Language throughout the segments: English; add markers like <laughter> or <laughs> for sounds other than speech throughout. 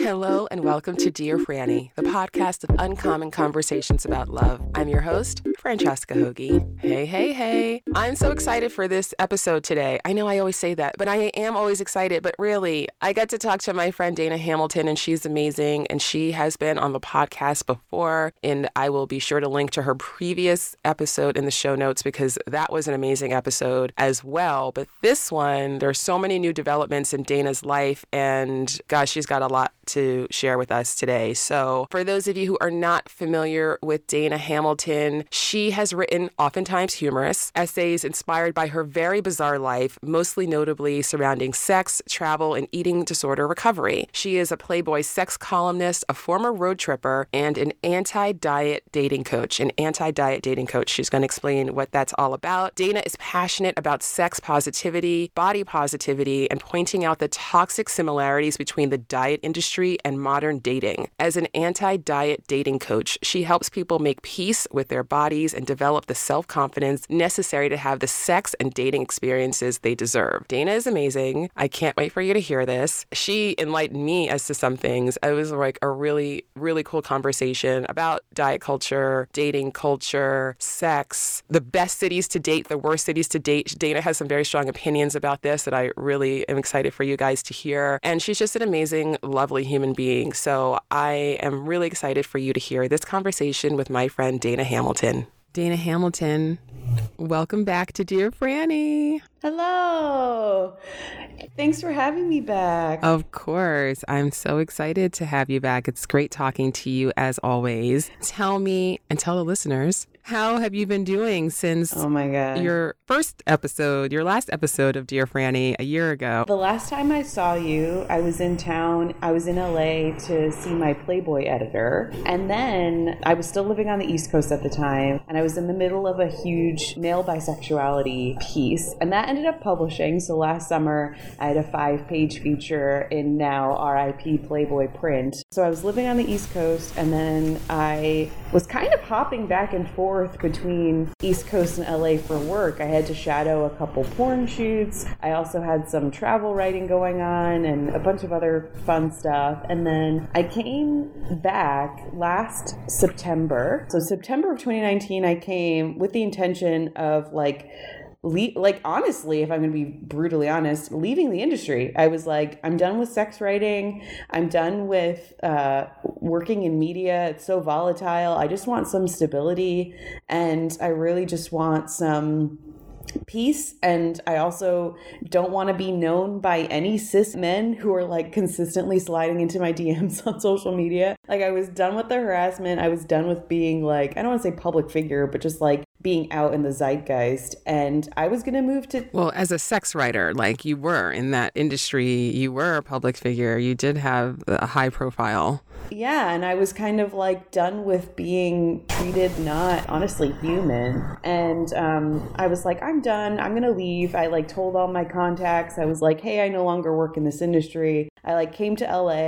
Hello and welcome to Dear Franny, the podcast of uncommon conversations about love. I'm your host, Francesca Hogi. Hey, hey, hey. I'm so excited for this episode today. I know I always say that, but I am always excited. But really, I got to talk to my friend Dana Hamilton, and she's amazing. And she has been on the podcast before. And I will be sure to link to her previous episode in the show notes because that was an amazing episode as well. But this one, there's so many new developments in Dana's life. And gosh, she's got a lot to share with us today. So, for those of you who are not familiar with Dana Hamilton, she has written oftentimes humorous essays inspired by her very bizarre life, mostly notably surrounding sex, travel, and eating disorder recovery. She is a Playboy sex columnist, a former road tripper, and an anti diet dating coach. An anti diet dating coach. She's going to explain what that's all about. Dana is passionate about sex positivity, body positivity, and pointing out the toxic similarities between the diet industry and modern dating. As an anti diet dating coach, she helps people make peace with their bodies and develop the self confidence necessary to have the sex and dating experiences they deserve. Dana is amazing. I can't wait for you to hear this. She enlightened me as to some things. It was like a really, really cool conversation about diet culture, dating culture, sex, the best cities to date, the worst cities to date. Dana has some very strong opinions about this that I really am excited for you guys to hear. And she's just an amazing, lovely human being. So I am really excited for you to hear this conversation with my friend Dana Hamilton. Dana Hamilton, welcome back to Dear Franny. Hello. Thanks for having me back. Of course. I'm so excited to have you back. It's great talking to you as always. Tell me and tell the listeners how have you been doing since oh my god your first episode, your last episode of Dear Franny a year ago? The last time I saw you, I was in town. I was in LA to see my Playboy editor, and then I was still living on the East Coast at the time, and I was in the middle of a huge male bisexuality piece, and that ended up publishing. So last summer, I had a five-page feature in now RIP Playboy print. So I was living on the East Coast, and then I was kind of hopping back and forth forth between East Coast and LA for work. I had to shadow a couple porn shoots. I also had some travel writing going on and a bunch of other fun stuff. And then I came back last September. So, September of 2019, I came with the intention of like, Le- like honestly if i'm going to be brutally honest leaving the industry i was like i'm done with sex writing. I'm done with uh, working in media. It's so volatile. I just want some stability and i really just want some peace and i also don't want to be known by any cis men who are like consistently sliding into my dms <laughs> on social media. Like i was done with the harassment. I was done with being like i don't want to say public figure but just like being out in the zeitgeist and i was going to move to well as a sex writer like you were in that industry you were a public figure you did have a high profile. Yeah and i was kind of like done with being treated not honestly human. And um, i was like i'm done i'm going to leave. I like told all my contacts. I was like hey i no longer work in this industry. I like came to la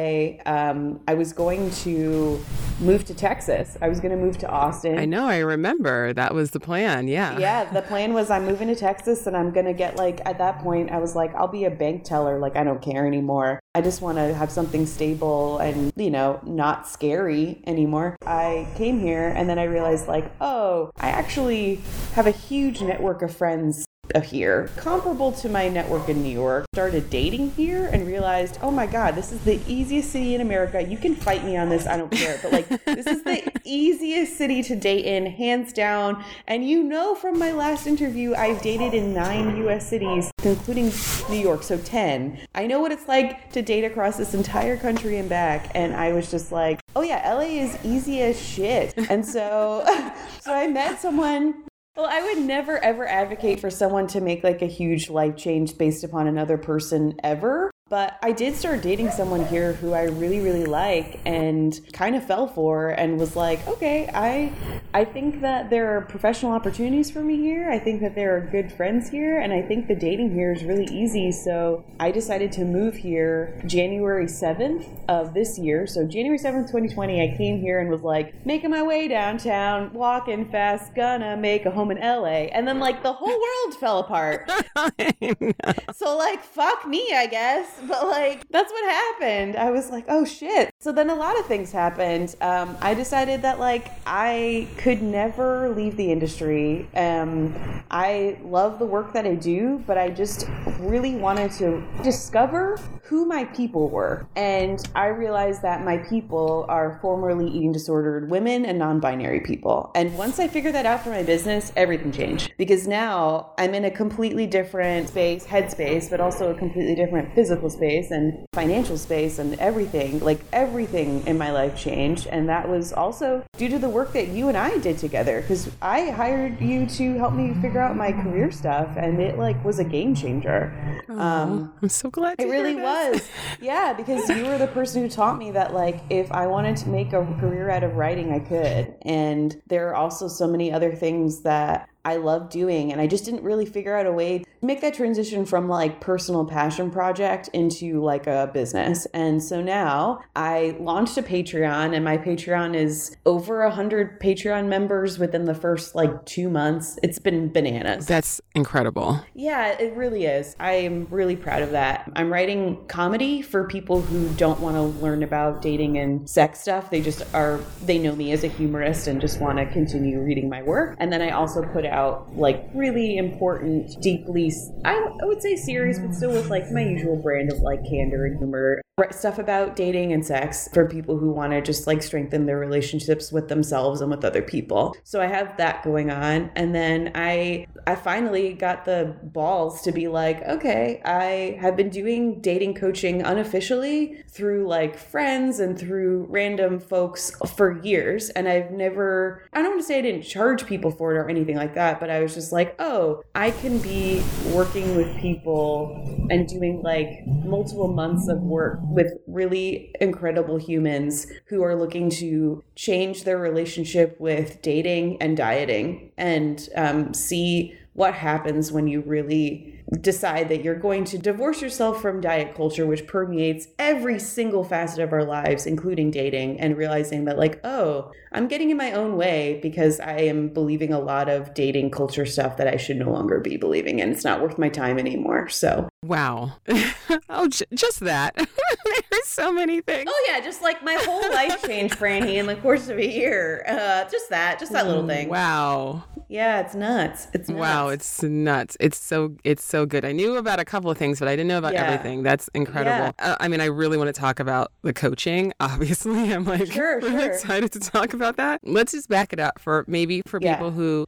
um, i was going to move to texas i was going to move to austin i know i remember that was the plan. Yeah. Yeah. The plan was I'm moving to Texas and I'm going to get like, at that point, I was like, I'll be a bank teller. Like, I don't care anymore. I just want to have something stable and, you know, not scary anymore. I came here and then I realized, like, oh, I actually have a huge network of friends here, comparable to my network in New York. Started dating here and realized, oh my God, this is the easiest city in America. You can fight me on this, I don't care. But like, this is the <laughs> easiest city to date in, hands down. And you know from my last interview, I've dated in nine US cities, including New York, so 10. I know what it's like to date across this entire country and back. And I was just like, oh yeah, LA is easy as shit. And so, <laughs> so I met someone well, I would never ever advocate for someone to make like a huge life change based upon another person ever. But I did start dating someone here who I really, really like and kind of fell for and was like, okay, I I think that there are professional opportunities for me here. I think that there are good friends here and I think the dating here is really easy. So I decided to move here January 7th of this year. So January 7th, 2020, I came here and was like, making my way downtown, walking fast, gonna make a home in LA. And then like the whole world fell apart. <laughs> so like fuck me, I guess. <laughs> but like that's what happened. I was like, oh shit. So then a lot of things happened. Um, I decided that like I could never leave the industry. Um, I love the work that I do, but I just really wanted to discover who my people were. And I realized that my people are formerly eating disordered women and non binary people. And once I figured that out for my business, everything changed because now I'm in a completely different space, headspace, but also a completely different physical space and financial space and everything. Like everything in my life changed. And that was also due to the work that you and I did together because I hired you to help me figure out my career stuff and it like was a game changer. um, I'm so glad it really was. Yeah, because you were the person who taught me that like if I wanted to make a career out of writing, I could. And there are also so many other things that I love doing. And I just didn't really figure out a way to make that transition from like personal passion project into like a business. And so now I launched a Patreon and my Patreon is over a hundred Patreon members within the first like two months. It's been bananas. That's incredible. Yeah, it really is. I am really proud of that. I'm writing comedy for people who don't want to learn about dating and sex stuff. They just are, they know me as a humorist and just want to continue reading my work. And then I also put out like really important, deeply, I, I would say serious, but still with like my usual brand of like candor and humor. Stuff about dating and sex for people who want to just like strengthen their relationships with themselves and with other people. So I have that going on. And then I, I finally got the balls to be like, okay, I have been doing dating coaching unofficially through like friends and through random folks for years. And I've never, I don't want to say I didn't charge people for it or anything like that, but I was just like, oh, I can be working with people and doing like multiple months of work with really incredible humans who are looking to change their relationship with dating and dieting and um, see what happens when you really decide that you're going to divorce yourself from diet culture, which permeates every single facet of our lives, including dating, and realizing that, like, oh, I'm getting in my own way because I am believing a lot of dating culture stuff that I should no longer be believing, and it's not worth my time anymore. So, wow. <laughs> oh, j- just that. <laughs> There's so many things. Oh, yeah, just like my whole life changed, Franny, in the course of a year. Uh, just that, just that little thing. Wow. Yeah, it's nuts. It's nuts. wow. It's nuts. It's so it's so good. I knew about a couple of things, but I didn't know about Yeah. everything. That's incredible. Uh, I mean, I really want to talk about the coaching. <laughs> Obviously, I'm like Sure, really sure. excited to talk about that. Let's just back it up for maybe for Yeah. people who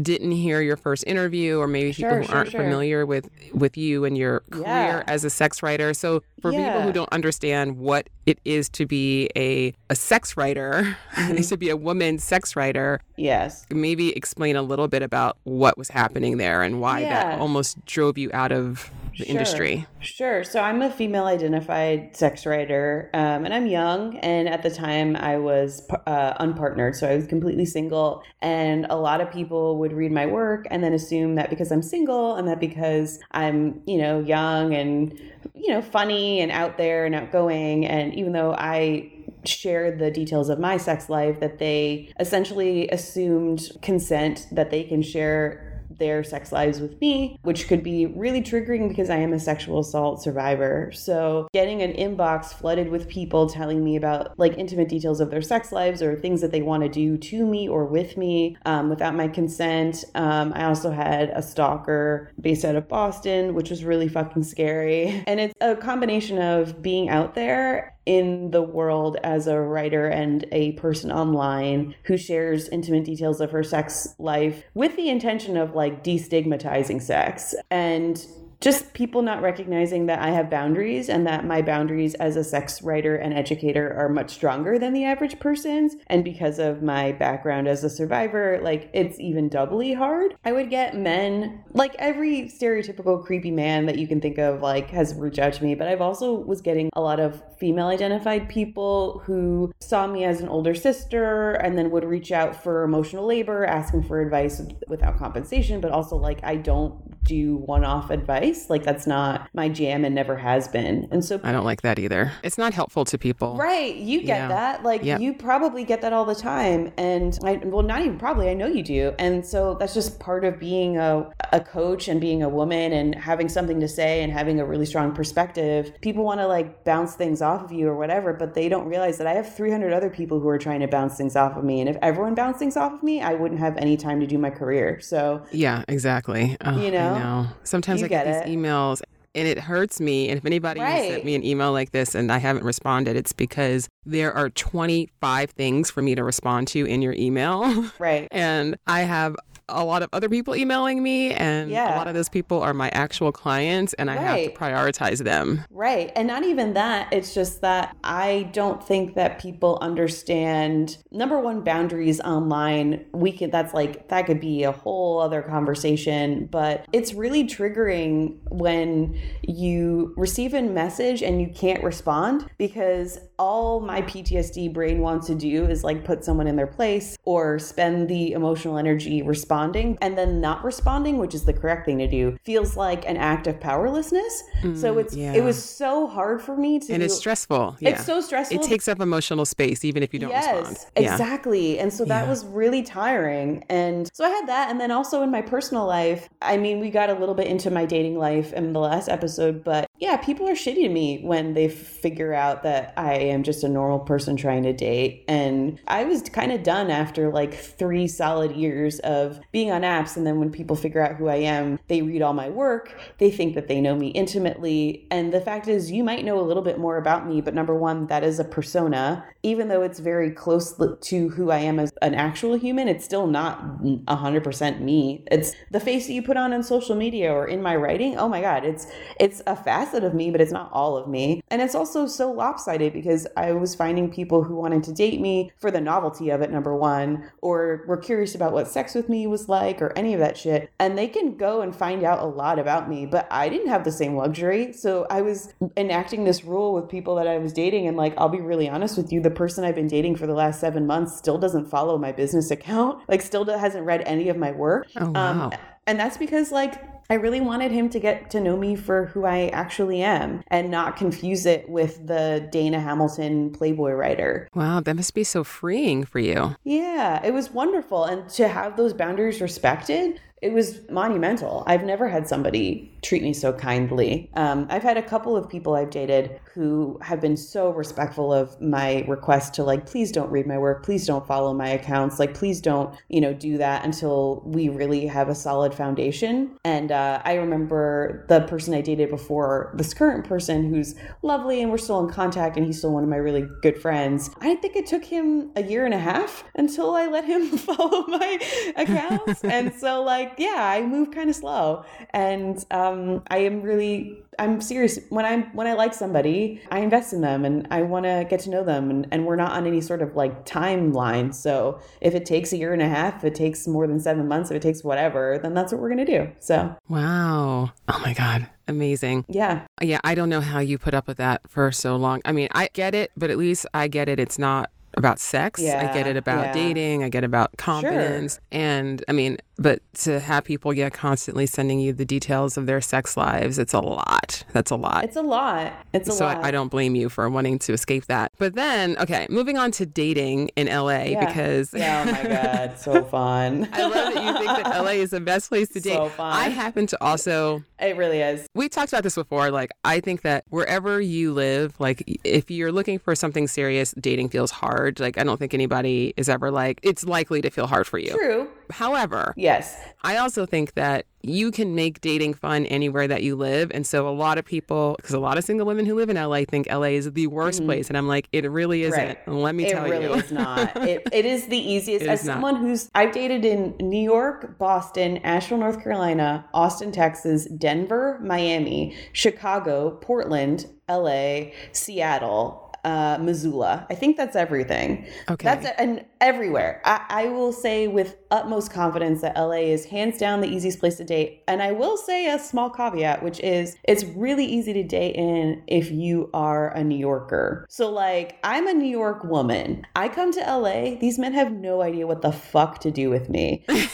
didn't hear your first interview or maybe people Sure, who sure, aren't sure. familiar with with you and your career Yeah. as a sex writer. So for people who don't understand what it is to be a a sex writer, <laughs> Mm-hmm. to be a woman sex writer, Yes. maybe explain a little bit about what was happening there and why that almost drove you out of the Sure. industry. Sure. So I'm a female identified sex writer, um, and I'm young. And at the time, I was uh, unpartnered. So I was completely single. And a lot of people would read my work and then assume that because I'm single and that because I'm, you know, young and, you know, funny and out there and outgoing. And even though I shared the details of my sex life, that they essentially assumed consent that they can share their sex lives with me, which could be really triggering because I am a sexual assault survivor. So, getting an inbox flooded with people telling me about like intimate details of their sex lives or things that they want to do to me or with me um, without my consent. Um, I also had a stalker based out of Boston, which was really fucking scary. And it's a combination of being out there in the world as a writer and a person online who shares intimate details of her sex life with the intention of like destigmatizing sex. And just people not recognizing that I have boundaries and that my boundaries as a sex writer and educator are much stronger than the average person's. And because of my background as a survivor, like it's even doubly hard. I would get men, like every stereotypical creepy man that you can think of, like has reached out to me. But I've also was getting a lot of female identified people who saw me as an older sister and then would reach out for emotional labor, asking for advice without compensation, but also like I don't do one off advice. Nice. Like that's not my jam and never has been. And so I don't like that either. It's not helpful to people. Right. You get Yeah. that. Like Yep. you probably get that all the time. And I well not even probably, I know you do. And so that's just part of being a, a coach and being a woman and having something to say and having a really strong perspective. People want to like bounce things off of you or whatever, but they don't realize that I have 300 other people who are trying to bounce things off of me. And if everyone bounced things off of me, I wouldn't have any time to do my career. So Yeah, exactly. Oh, You know? Know. Sometimes You I get, get these it. Emails and it hurts me. And if anybody has Right. sent me an email like this and I haven't responded, it's because there are 25 things for me to respond to in your email. <laughs> right. and I have a lot of other people emailing me, and a lot of those people are my actual clients, and I have to prioritize them. Right. And not even that. It's just that I don't think that people understand number one boundaries online. We can that's like that could be a whole other conversation, but it's really triggering when you receive a message and you can't respond because all my PTSD brain wants to do is like put someone in their place or spend the emotional energy responding and then not responding, which is the correct thing to do, feels like an act of powerlessness. so mm, it's yeah. it was so hard for me to And it's stressful. Yeah. it's so stressful. It takes up emotional space, even if you don't respond. Yes, Yeah. exactly. And so that was really tiring. And so I had that. And then also in my personal life, I mean, we got a little bit into my dating life in the last episode, but yeah, people are shitty to me when they figure out that I am just a normal person trying to date. And I was kind of done after like three solid years of being on apps. And then when people figure out who I am, they read all my work, they think that they know me intimately. And the fact is, you might know a little bit more about me, but number one, that is a persona. Even though it's very close to who I am as an actual human, it's still not 100% me. It's the face that you put on on social media or in my writing. Oh my God, it's it's a facet of me, but it's not all of me. And it's also so lopsided because I was finding people who wanted to date me for the novelty of it, number one, or were curious about what sex with me was like or any of that shit. And they can go and find out a lot about me, but I didn't have the same luxury. So I was enacting this rule with people that I was dating. And like, I'll be really honest with you, the person I've been dating for the last seven months still doesn't follow my business account, like, still hasn't read any of my work. Oh, wow. Um, and that's because, like, I really wanted him to get to know me for who I actually am and not confuse it with the Dana Hamilton Playboy writer. Wow, that must be so freeing for you. Yeah, it was wonderful. And to have those boundaries respected, it was monumental. I've never had somebody treat me so kindly. Um, I've had a couple of people I've dated who have been so respectful of my request to like, please don't read my work, please don't follow my accounts, like, please don't, you know, do that until we really have a solid foundation. And uh, I remember the person I dated before this current person who's lovely and we're still in contact and he's still one of my really good friends. I think it took him a year and a half until I let him <laughs> follow my accounts. <laughs> and so like, yeah, I move kind of slow. And um, I am really I'm serious. When I'm when I like somebody, I invest in them and I want to get to know them and, and we're not on any sort of like timeline. So if it takes a year and a half, if it takes more than seven months, if it takes whatever, then that's what we're gonna do. So Wow. Oh my God. Amazing. yeah. Yeah, I don't know how you put up with that for so long. I mean, I get it, but at least I get it. It's not about sex. I get it about yeah. dating. I get about confidence. And I mean, but to have people, yeah, constantly sending you the details of their sex lives, it's a lot. That's a lot. It's a lot. It's a so lot. I, I don't blame you for wanting to escape that. But then, okay, moving on to dating in LA Yeah. because Yeah, oh my <laughs> god, so fun. I love that you think that LA is the best place to <laughs> date. So fun. I happen to also It really is. we talked about this before. Like, I think that wherever you live, like, if you're looking for something serious, dating feels hard. Like, I don't think anybody is ever like, it's likely to feel hard for you. True. However, Yes. I also think that you can make dating fun anywhere that you live. And so a lot of people, because a lot of single women who live in LA think LA is the worst place. And I'm like, it really isn't. Mm-hmm. Right. Let me it tell really you. is not. <laughs> It, it is the easiest. It As is not. someone who's I've dated in New York, Boston, Asheville, North Carolina, Austin, Texas, Denver, Miami, Chicago, Portland, LA, Seattle. Uh, Missoula. I think that's everything. Okay. That's and everywhere. I, I will say with utmost confidence that LA is hands down the easiest place to date. And I will say a small caveat, which is it's really easy to date in if you are a New Yorker. So, like, I'm a New York woman. I come to LA, these men have no idea what the fuck to do with me. <laughs>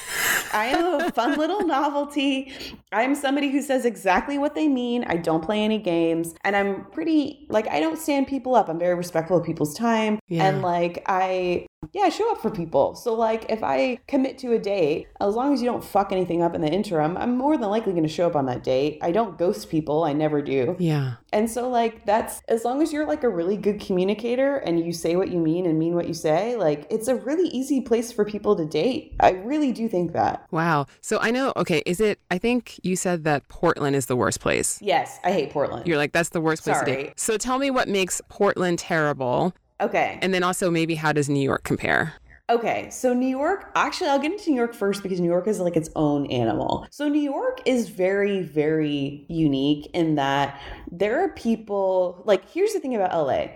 I am a fun little novelty. I'm somebody who says exactly what they mean. I don't play any games. And I'm pretty, like, I don't stand people up. I'm very respectful of people's time. Yeah. And, like, I yeah, show up for people. So, like, if I commit to a date, as long as you don't fuck anything up in the interim, I'm more than likely going to show up on that date. I don't ghost people, I never do. Yeah. And so, like, that's as long as you're like a really good communicator and you say what you mean and mean what you say, like, it's a really easy place for people to date. I really do think that. Wow. So I know, okay, is it, I think you said that Portland is the worst place. Yes, I hate Portland. You're like, that's the worst place to Sorry. date. So tell me what makes Portland terrible. Okay. And then also maybe how does New York compare? Okay, so New York, actually, I'll get into New York first because New York is like its own animal. So, New York is very, very unique in that there are people, like, here's the thing about LA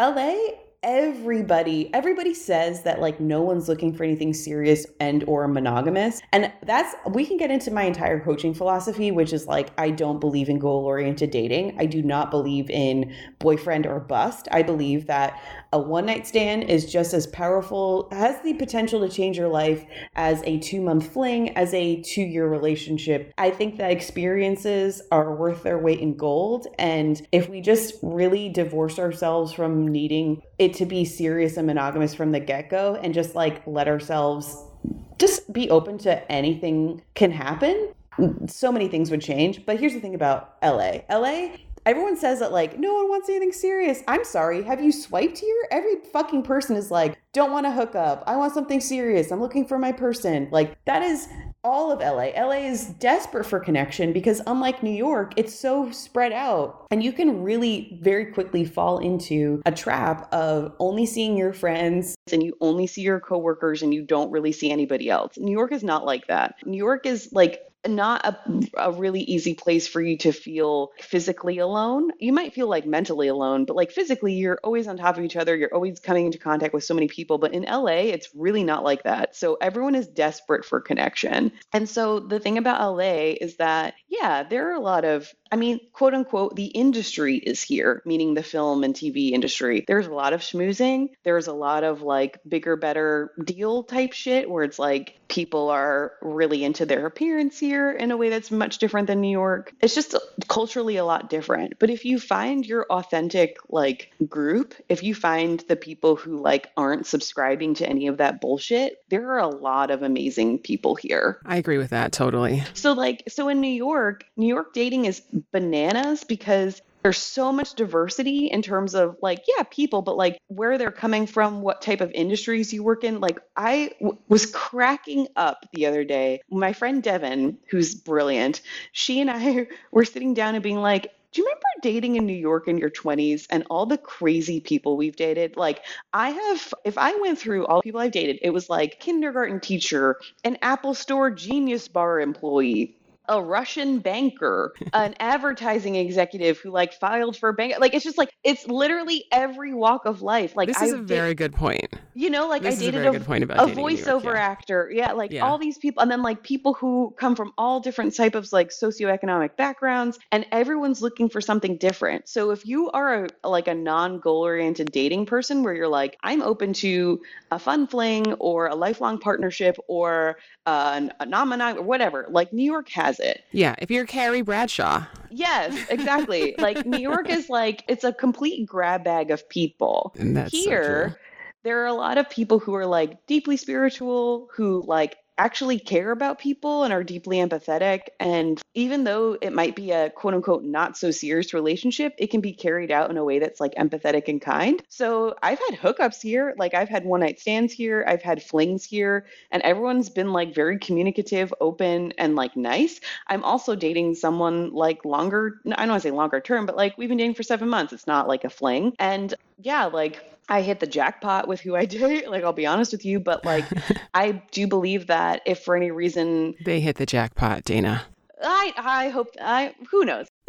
LA, everybody everybody says that like no one's looking for anything serious and or monogamous. And that's we can get into my entire coaching philosophy which is like i don't believe in goal oriented dating. I do not believe in boyfriend or bust. I believe that a one night stand is just as powerful has the potential to change your life as a two month fling as a two year relationship. I think that experiences are worth their weight in gold. And if we just really divorce ourselves from needing it to be serious and monogamous from the get-go and just like let ourselves just be open to anything can happen so many things would change. But here's the thing about la la everyone says that like no one wants anything serious. I'm sorry. Have you swiped here? Every fucking person is like don't want to hook up. I want something serious. I'm looking for my person. Like that is all of LA. LA is desperate for connection because unlike New York, it's so spread out and you can really very quickly fall into a trap of only seeing your friends and you only see your coworkers and you don't really see anybody else. New York is not like that. New York is like not a, a really easy place for you to feel physically alone. You might feel like mentally alone, but like physically, you're always on top of each other. You're always coming into contact with so many people. But in LA, it's really not like that. So everyone is desperate for connection. And so the thing about LA is that, yeah, there are a lot of, I mean, quote unquote, the industry is here, meaning the film and TV industry. There's a lot of schmoozing. There's a lot of like bigger, better deal type shit where it's like people are really into their appearance here in a way that's much different than New York. It's just culturally a lot different. But if you find your authentic like group, if you find the people who like aren't subscribing to any of that bullshit, there are a lot of amazing people here. I agree with that totally. So like so in New York, New York dating is bananas because there's so much diversity in terms of like yeah people but like where they're coming from what type of industries you work in like I w- was cracking up the other day my friend devin who's brilliant she and i <laughs> were sitting down and being like do you remember dating in New York in your 20s and all the crazy people we've dated? Like, I have, if I went through all the people I've dated, it was like kindergarten teacher, an Apple Store Genius Bar employee, a Russian banker, an advertising executive who like filed for bank. Like it's just like it's literally every walk of life. Like This is I a did- very good point. you know, like This I a dated point about a dating in New York, voiceover yeah. actor. Yeah, like Yeah. all these people, and then like people who come from all different type of like socioeconomic backgrounds, and everyone's looking for something different. So if you are a like a non-goal oriented dating person, where you're like, I'm open to a fun fling or a lifelong partnership or uh, an- a non-monogamy or whatever, like New York has it. Yeah, if you're Carrie Bradshaw, Yes, exactly. like New York is like it's a complete grab bag of people. and that's so Here, true. there are a lot of people who are like deeply spiritual, who like actually care about people and are deeply empathetic. And even though it might be a quote unquote not so serious relationship, it can be carried out in a way that's like empathetic and kind. So I've had hookups here, like I've had one night stands here, I've had flings here, and everyone's been like very communicative, open, and like nice. I'm also dating someone like longer, I don't want to say longer term, but like we've been dating for seven months. It's not like a fling. And yeah, like I hit the jackpot with who I <laughs> date. Like, I'll be honest with you, but like, <laughs> I do believe that if for any reason, They hit the jackpot, Dana. I I hope I who knows. <laughs>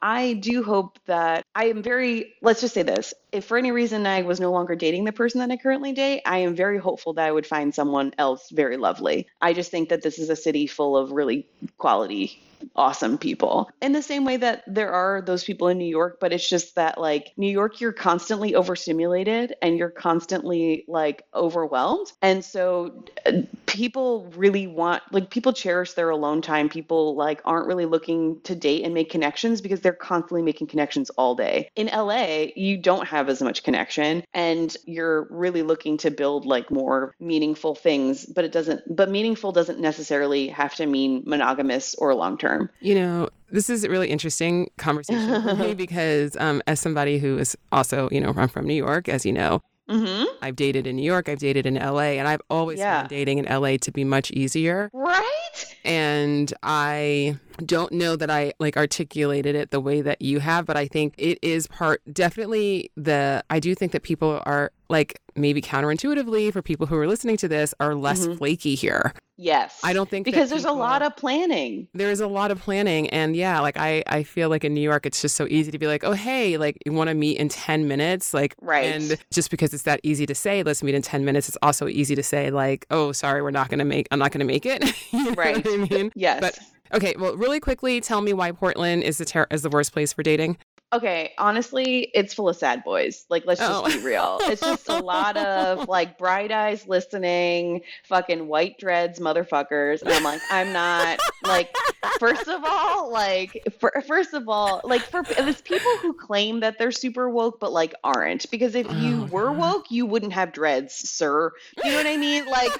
I do hope that I am very, let's just say this. If for any reason I was no longer dating the person that I currently date, I am very hopeful that I would find someone else very lovely. I just think that this is a city full of really quality awesome people. In the same way that there are those people in New York, but it's just that like New York, you're constantly overstimulated and you're constantly like overwhelmed. And so uh, people really want, like, people cherish their alone time. People like aren't really looking to date and make connections because they're constantly making connections all day. In LA, you don't have as much connection and you're really looking to build like more meaningful things, but it doesn't, but meaningful doesn't necessarily have to mean monogamous or long term term. You know, this is a really interesting conversation for me <laughs> because um, as somebody who is also, you know, I'm from New York, as you know, Mm-hmm. I've dated in New York, I've dated in LA, and I've always yeah. found dating in LA to be much easier. Right? And I don't know that I like articulated it the way that you have, but I think it is part definitely the I do think that people are like maybe counterintuitively for people who are listening to this are less mm-hmm. flaky here. Yes. I don't think because there's people, a lot of planning. There's a lot of planning and yeah, like I I feel like in New York it's just so easy to be like, "Oh, hey, like you want to meet in 10 minutes?" Like right. and just because it's that easy to say, "Let's meet in 10 minutes," it's also easy to say like, "Oh, sorry, we're not going to make I'm not going to make it." <laughs> right. I mean? Yes. But Okay, well, really quickly, tell me why Portland is the ter- is the worst place for dating. Okay, honestly, it's full of sad boys. Like, let's just oh. be real. It's just a lot of <laughs> like bright eyes listening, fucking white dreads motherfuckers. And I'm like, I'm not like, first of all, like, for, first of all, like, for it's people who claim that they're super woke, but like aren't. Because if you oh, were woke, you wouldn't have dreads, sir. You know what I mean? Like,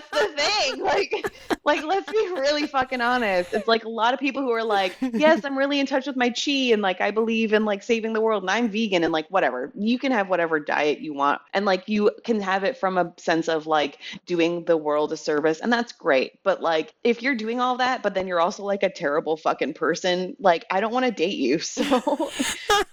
that's the thing. Like, like, let's be really fucking honest. It's like a lot of people who are like, yes, I'm really in touch with my chi and like, I believe in like saving the world and I'm vegan and like whatever. You can have whatever diet you want and like you can have it from a sense of like doing the world a service and that's great. But like if you're doing all that but then you're also like a terrible fucking person, like I don't want to date you. <laughs> So,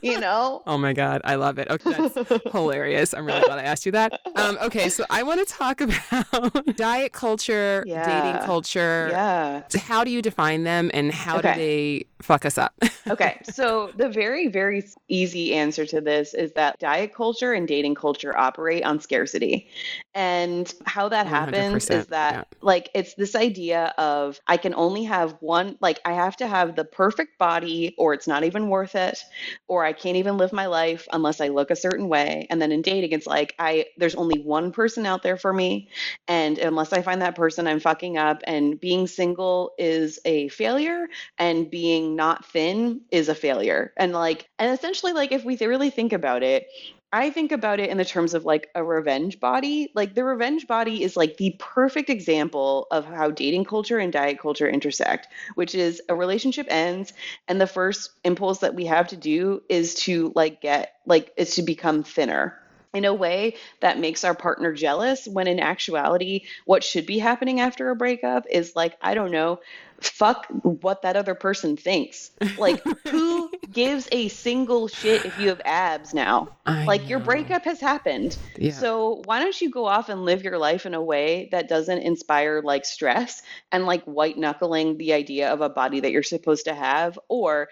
you know. Oh my god, I love it. Okay, that's <laughs> hilarious. I'm really glad I asked you that. Um okay, so I want to talk <laughs> about diet culture, yeah. dating culture. Yeah. How do you define them and how okay. do they fuck us up? <laughs> okay. So the very very, easy answer to this is that diet culture and dating culture operate on scarcity. And how that happens is that, yeah. like, it's this idea of I can only have one, like, I have to have the perfect body or it's not even worth it, or I can't even live my life unless I look a certain way. And then in dating, it's like, I, there's only one person out there for me. And unless I find that person, I'm fucking up. And being single is a failure, and being not thin is a failure. And like, like and essentially like if we really think about it I think about it in the terms of like a revenge body. Like the revenge body is like the perfect example of how dating culture and diet culture intersect, which is a relationship ends and the first impulse that we have to do is to like get like is to become thinner in a way that makes our partner jealous when in actuality what should be happening after a breakup is like i don't know fuck what that other person thinks like <laughs> who gives a single shit if you have abs now I like know. your breakup has happened yeah. so why don't you go off and live your life in a way that doesn't inspire like stress and like white knuckling the idea of a body that you're supposed to have or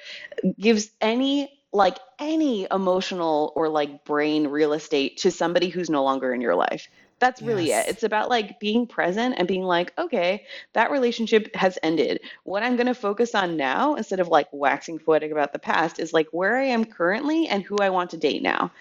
gives any like any emotional or like brain real estate to somebody who's no longer in your life. That's really yes. it. It's about like being present and being like, okay, that relationship has ended. What I'm going to focus on now, instead of like waxing poetic about the past, is like where I am currently and who I want to date now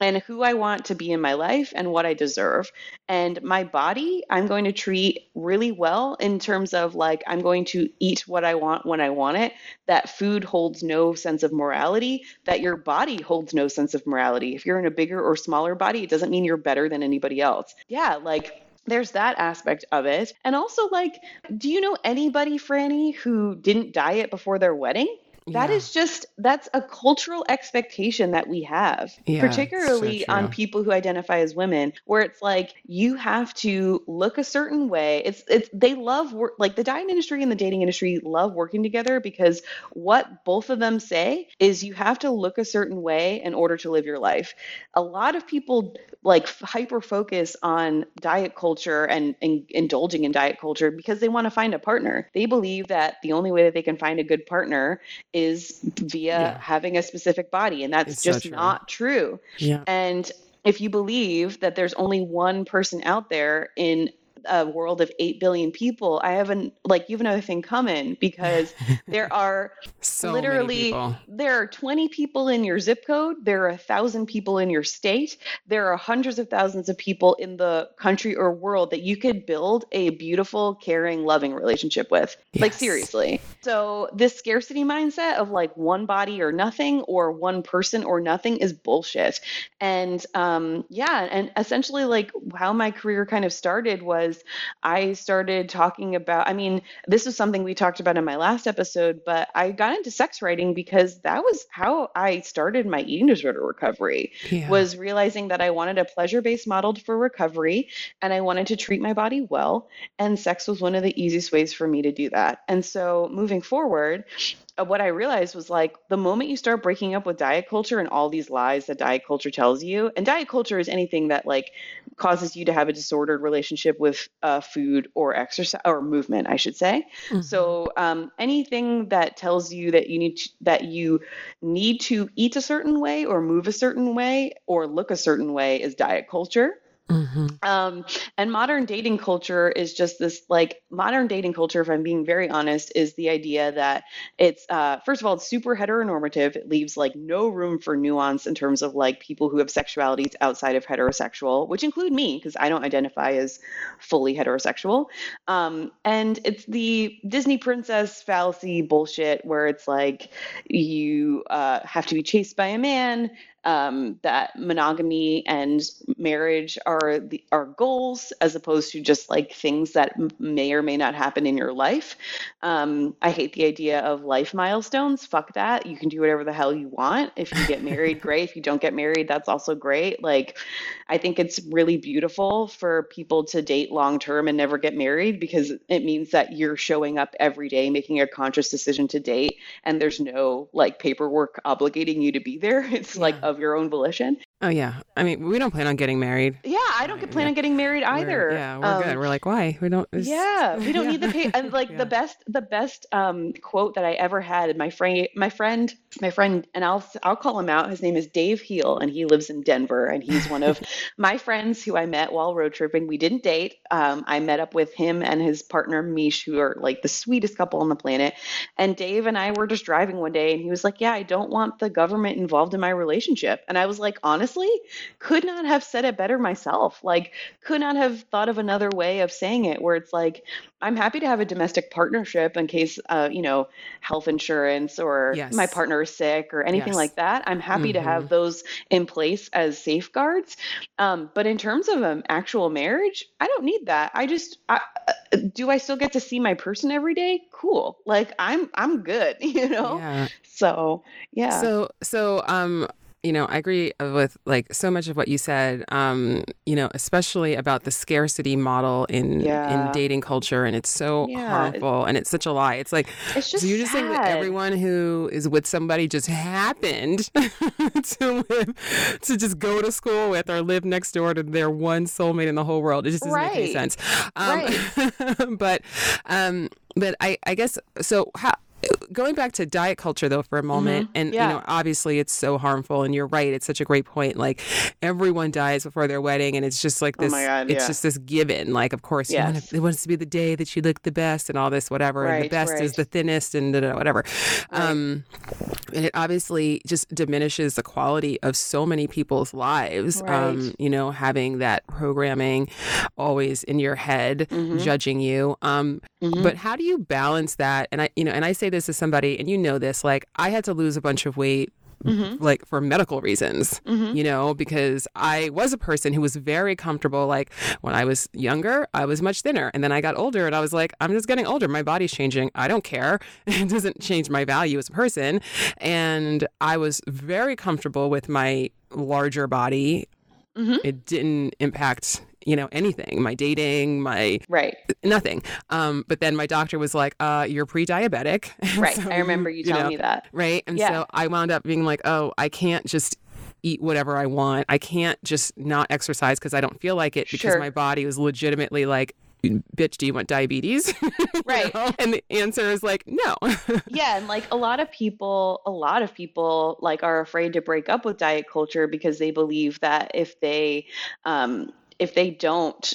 and who I want to be in my life and what I deserve. And my body, I'm going to treat really well in terms of like, I'm going to eat what I want when I want it. That food holds no sense of morality, that your body holds no sense of morality. If you're in a bigger or smaller body, it doesn't mean you're better than anybody else. Yeah, like, there's that aspect of it. And also, like, do you know anybody, Franny, who didn't diet before their wedding? That yeah. is just that's a cultural expectation that we have, yeah, particularly so on people who identify as women, where it's like you have to look a certain way. It's it's they love work like the diet industry and the dating industry love working together because what both of them say is you have to look a certain way in order to live your life. A lot of people like hyper focus on diet culture and, and indulging in diet culture because they want to find a partner. They believe that the only way that they can find a good partner is via Yeah. having a specific body, and that's It's so just true. not true. Yeah. And if you believe that there's only one person out there in a world of 8 billion people, I haven't like you have another thing coming because <laughs> there are So literally there are 20 people in your zip code there are a thousand people in your state there are hundreds of thousands of people in the country or world that you could build a beautiful caring loving relationship with. Like seriously. So this scarcity mindset of like one body or nothing or one person or nothing is bullshit. And um yeah and essentially like how my career kind of started was i started talking about i mean this was something we talked about in my last episode, but I got into sex writing because that was how I started my eating disorder recovery. Yeah. Was realizing that I wanted a pleasure-based model for recovery and I wanted to treat my body well, and sex was one of the easiest ways for me to do that. And so moving forward, what I realized was like the moment you start breaking up with diet culture and all these lies that diet culture tells you, and diet culture is anything that like causes you to have a disordered relationship with uh, food or exercise or movement, I should say. Mhm. So um, anything that tells you that you need to, that you need to eat a certain way or move a certain way or look a certain way is diet culture. Mhm. Um, and modern dating culture is just this like modern dating culture, if I'm being very honest, is the idea that it's uh, first of all, it's super heteronormative. It leaves like no room for nuance in terms of like people who have sexualities outside of heterosexual, which include me because I don't identify as fully heterosexual. Um, and it's the Disney princess fallacy bullshit where it's like you uh, have to be chased by a man um, that monogamy and marriage are the are goals as opposed to just like things that may or may not happen in your life. Um, I hate the idea of life milestones. Fuck that. You can do whatever the hell you want. If you get married, <laughs> great. If you don't get married, that's also great. Like, I think it's really beautiful for people to date long term and never get married because it means that you're showing up every day, making a conscious decision to date, and there's no like paperwork obligating you to be there. <laughs> It's like Yeah. Of your own volition. Oh yeah. I mean, we don't plan on getting married. Yeah, I don't plan yeah. on getting married We're- either. yeah, we're Um, good. We're like, why? We don't. yeah, <laughs> we don't yeah. need the pay. And like Yeah. the best, the best um, quote that I ever had. My friend, my friend, my friend, and I'll I'll call him out. His name is Dave Heel, and he lives in Denver. And he's one of <laughs> my friends who I met while road tripping. We didn't date. Um, I met up with him and his partner Mish, who are like the sweetest couple on the planet. And Dave and I were just driving one day, and he was like, "Yeah, I don't want the government involved in my relationship." And I was like, honestly, could not have said it better myself. Like, could not have thought of another way of saying it where it's like, I'm happy to have a domestic partnership in case, uh, you know, health insurance or Yes. my partner is sick or anything Yes. like that. I'm happy to have those in place as safeguards. Um, but in terms of an actual marriage, I don't need that. I just, I, uh, do I still get to see my person every day? Cool. Like I'm, I'm good, <laughs> you know? Yeah. So yeah. So so um you know, I agree with like so much of what you said. Um, you know, especially about the scarcity model in Yeah. in dating culture, and it's so Yeah. harmful, and it's such a lie. It's like it's just so you're just saying that everyone who is with somebody just happened <laughs> to live to just go to school with or live next door to their one soulmate in the whole world. It just doesn't make any sense. Um, <laughs> but um, but I I guess so. How going back to diet culture though for a moment and Mm-hmm. Yeah. you know obviously it's so harmful and you're right it's such a great point like everyone dies before their wedding and it's just like Oh this my God, it's yeah. just this given like of course you want Yes. it wants to be the day that you look the best and all this whatever and the Right, best is the thinnest and da, da, da, whatever um and it obviously just diminishes the quality of so many people's lives um you know having that programming always in your head Mhm. judging you um Mhm. but how do you balance that and i you know and i say this as somebody and you know this like i had to lose a bunch of weight Mhm. like for medical reasons Mhm. you know because i was a person who was very comfortable like when i was younger i was much thinner and then i got older and i was like i'm just getting older my body's changing i don't care <laughs> it doesn't change my value as a person and i was very comfortable with my larger body Mhm. it didn't impact you know anything my dating my Right. nothing. Um, but then my doctor was like, uh, "You're pre-diabetic." <laughs> Right. So, I remember you telling know, me that. Right, and Yeah. so I wound up being like, "Oh, I can't just." Eat whatever I want. I can't just not exercise because I don't feel like it because Sure. my body was legitimately like bitch, do you want diabetes? <laughs> right. know? And the answer is like, no. <laughs> yeah. And like a lot of people, a lot of people like are afraid to break up with diet culture because they believe that if they, um, if they don't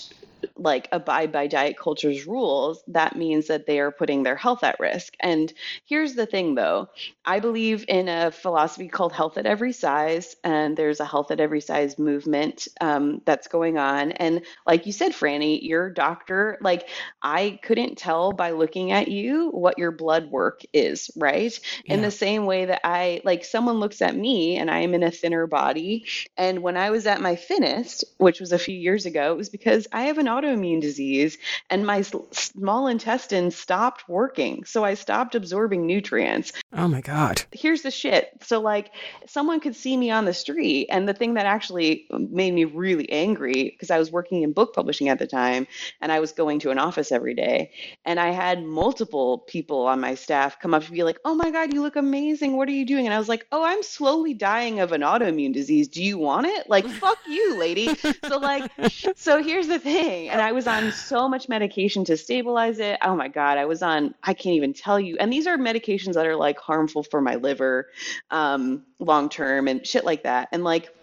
like abide by diet culture's rules, that means that they are putting their health at risk. And here's the thing though I believe in a philosophy called health at every size, and there's a health at every size movement um, that's going on. And like you said, Franny, your doctor, like I couldn't tell by looking at you what your blood work is, right? Yeah. In the same way that I, like, someone looks at me and I am in a thinner body. And when I was at my thinnest, which was a few years ago, it was because I have an autoimmune disease and my small intestine stopped working. So I stopped absorbing nutrients. Oh my God. Here's the shit. So, like, someone could see me on the street. And the thing that actually made me really angry, because I was working in book publishing at the time and I was going to an office every day. And I had multiple people on my staff come up to be like, oh my God, you look amazing. What are you doing? And I was like, oh, I'm slowly dying of an autoimmune disease. Do you want it? Like, fuck you, lady. so, like, <laughs> so here's the thing and I was on so much medication to stabilize it. Oh my God, I was on, I can't even tell you. And these are medications that are like harmful for my liver um, long term and shit like that. And like,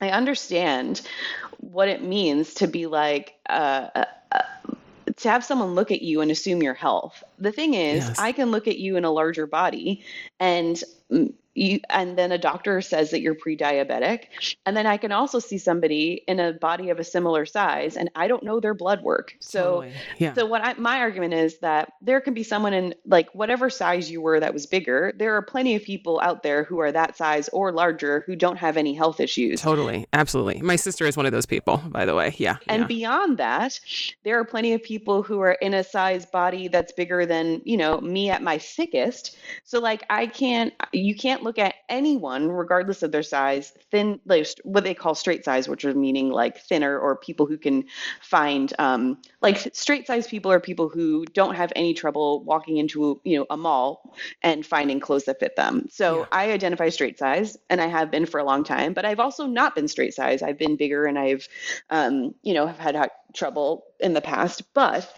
I understand what it means to be like, uh, uh, uh to have someone look at you and assume your health. The thing is, yes. I can look at you in a larger body and you, and then a doctor says that you're pre-diabetic. And then i can also see somebody in a body of a similar size and i don't know their blood work. So oh, totally. yeah. so what I, my argument is that there can be someone in like whatever size you were that was bigger there are plenty of people out there who are that size or larger who don't have any health issues. Totally. Absolutely. My sister is one of those people by the way. Yeah. And yeah. beyond that there are plenty of people who are in a size body that's bigger than you know me at my thickest. So like i can't you can't look at anyone, regardless of their size, thin, like what they call straight size, which are meaning like thinner or people who can find, um, like straight size people are people who don't have any trouble walking into, you know, a mall and finding clothes that fit them. So yeah. I identify straight size and I have been for a long time, but I've also not been straight size. I've been bigger and I've, um, you know, have had trouble in the past, but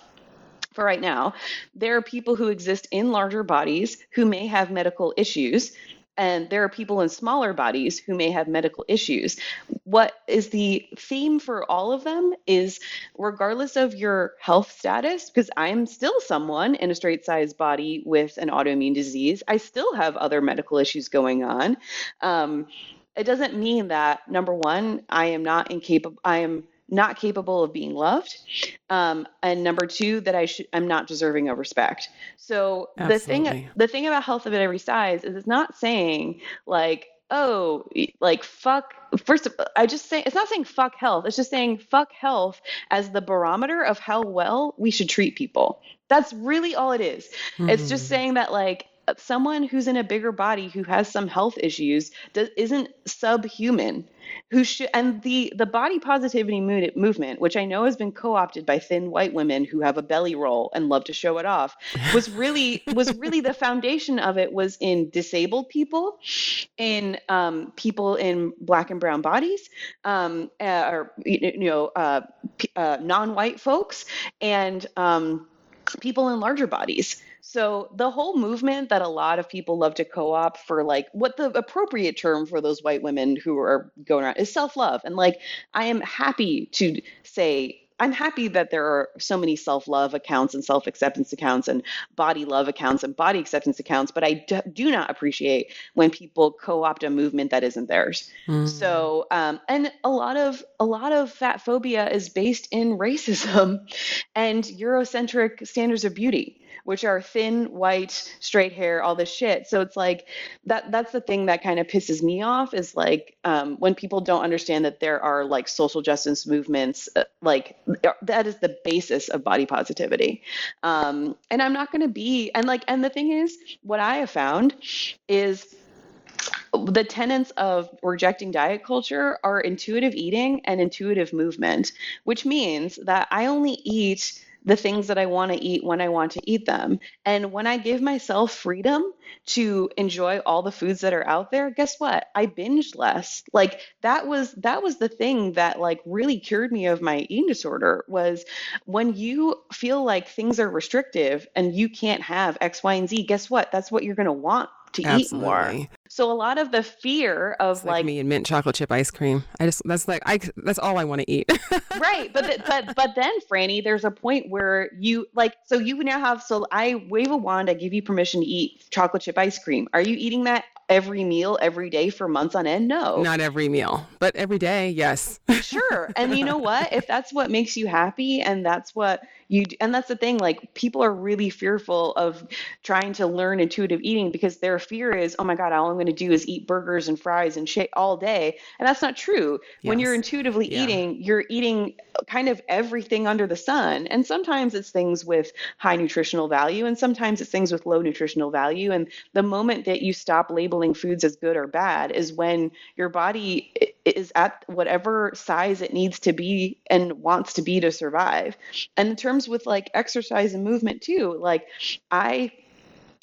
for right now, there are people who exist in larger bodies who may have medical issues and there are people in smaller bodies who may have medical issues. What is the theme for all of them is regardless of your health status, because I'm still someone in a straight sized body with an autoimmune disease, I still have other medical issues going on. Um, it doesn't mean that number one, I am not incapable, I am not capable of being loved um, and number two that i should i'm not deserving of respect so Absolutely. the thing the thing about health at every size is it's not saying like oh like fuck first of, all, i just say it's not saying fuck health it's just saying fuck health as the barometer of how well we should treat people that's really all it is. Mm-hmm. it's just hmm. saying that like someone who's in a bigger body who has some health issues does isn't subhuman who should and the the body positivity movement which i know has been co-opted by thin white women who have a belly roll and love to show it off was really <laughs> was really the foundation of it was in disabled people in um, people in black and brown bodies um, uh, or you know uh, uh, non-white folks and um, people in larger bodies so the whole movement that a lot of people love to co-op for like what the appropriate term for those white women who are going around is self-love. And like I am happy to say I'm happy that there are so many self love accounts and self acceptance accounts and body love accounts and body acceptance accounts, but I do, do not appreciate when people co opt a movement that isn't theirs. Mm. So, um, and a lot of a lot of fat phobia is based in racism <laughs> and Eurocentric standards of beauty which are thin, white, straight hair, all this shit. So it's like that that's the thing that kind of pisses me off is like um, when people don't understand that there are like social justice movements, uh, like that is the basis of body positivity. Um, and I'm not going to be, and like, and the thing is, what I have found is the tenets of rejecting diet culture are intuitive eating and intuitive movement, which means that I only eat the things that I want to eat when I want to eat them. And when I give myself freedom to enjoy all the foods that are out there, guess what? I binged less. Like that was that was the thing that like really cured me of my eating disorder was when you feel like things are restrictive and you can't have X, Y, and Z, guess what? That's what you're gonna want to Absolutely. eat more. So a lot of the fear of like, like, me and mint chocolate chip ice cream. I just that's like I that's all I want to eat. <laughs> right, but but but then Franny, there's a point where you like so you now have so I wave a wand, I give you permission to eat chocolate chip ice cream. Are you eating that every meal every day for months on end? No. Not every meal, but every day, yes. <laughs> sure. And you know what? If that's what makes you happy and that's what you and that's the thing like people are really fearful of trying to learn intuitive eating because their fear is, "Oh my god, I'm going to do is eat burgers and fries and shit all day." And that's not true. When you're intuitively Yeah. eating, you're eating kind of everything under the sun. And sometimes it's things with high nutritional value and sometimes it's things with low nutritional value and the moment that you stop labeling foods as good or bad is when your body is at whatever size it needs to be and wants to be to survive. And in terms with like exercise and movement too, like I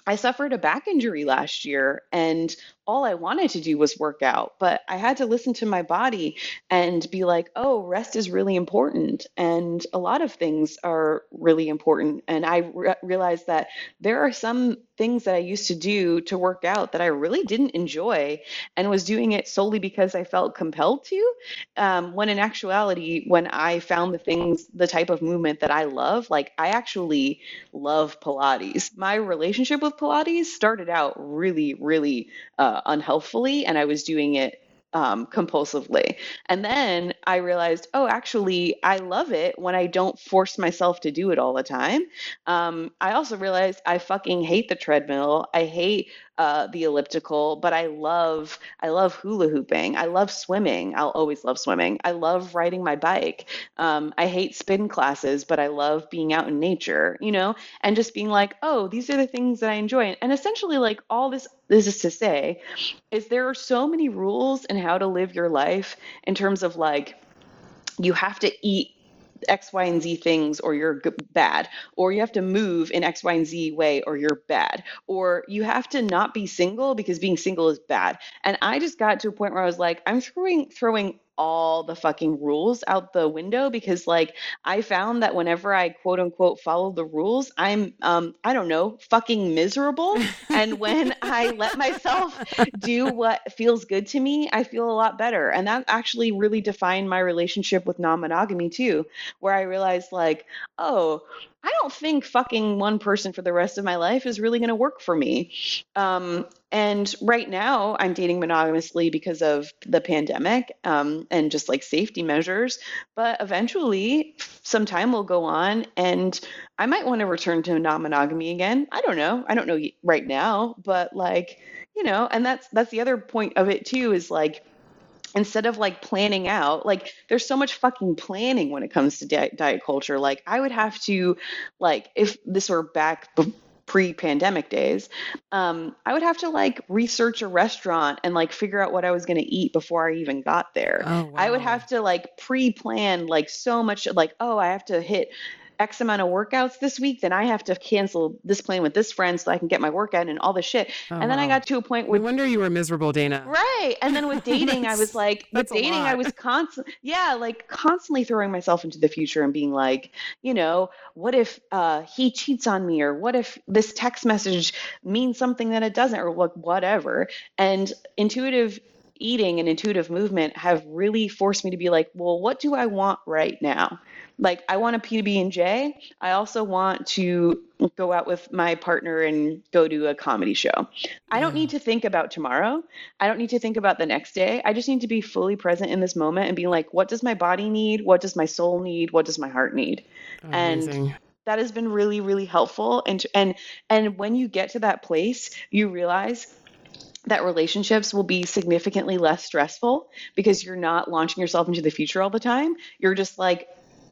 I suffered a back injury last year and all I wanted to do was work out, but I had to listen to my body and be like, oh, rest is really important. And a lot of things are really important. And I re- realized that there are some things that I used to do to work out that I really didn't enjoy and was doing it solely because I felt compelled to. Um, when in actuality, when I found the things, the type of movement that I love, like I actually love Pilates. My relationship with Pilates started out really, really uh, unhealthfully, and I was doing it um, compulsively. And then I realized, oh, actually, I love it when I don't force myself to do it all the time. Um, I also realized I fucking hate the treadmill. I hate uh, the elliptical, but I love I love hula hooping. I love swimming. I'll always love swimming. I love riding my bike. Um, I hate spin classes, but I love being out in nature. You know, and just being like, oh, these are the things that I enjoy. And essentially, like all this this is to say, is there are so many rules in how to live your life in terms of like you have to eat X, Y, and Z things or you're g- bad, or you have to move in X, Y, and Z way or you're bad, or you have to not be single because being single is bad. And I just got to a point where I was like, I'm throwing throwing all the fucking rules out the window because like I found that whenever I quote unquote follow the rules, I'm um I don't know, fucking miserable. and when <laughs> I let myself do what feels good to me, I feel a lot better. And that actually really defined my relationship with non-monogamy too, where I realized like, oh, I don't think fucking one person for the rest of my life is really going to work for me. Um, and right now, I'm dating monogamously because of the pandemic um, and just like safety measures. But eventually, some time will go on, and I might want to return to non monogamy again. I don't know. I don't know right now, but like, you know, and that's that's the other point of it too is like instead of like planning out like there's so much fucking planning when it comes to diet, diet culture. Like i would have to like if this were back b- pre-pandemic days um, i would have to like research a restaurant and like figure out what i was going to eat before i even got there. Oh, i would have to like pre-plan like so much like oh i have to hit X amount of workouts this week, then I have to cancel this plan with this friend so I can get my workout and all this shit. Oh, and then I got to a point No where wonder you were miserable, Dana. Right. And then with dating, I was <laughs> like, with dating, I was constantly, yeah, like constantly throwing myself into the future and being like, you know, what if uh, he cheats on me, or what if this text message means something that it doesn't, or like whatever. And intuitive eating and intuitive movement have really forced me to be like, well, what do I want right now? Like, I want a PB and J. I also want to go out with my partner and go to a comedy show. I don't need to think about tomorrow. I don't need to think about the next day. I just need to be fully present in this moment and be like, what does my body need? What does my soul need? What does my heart need? And- That has been really, really helpful. And and and when you get to that place, you realize that relationships will be significantly less stressful because you're not launching yourself into the future all the time. You're just like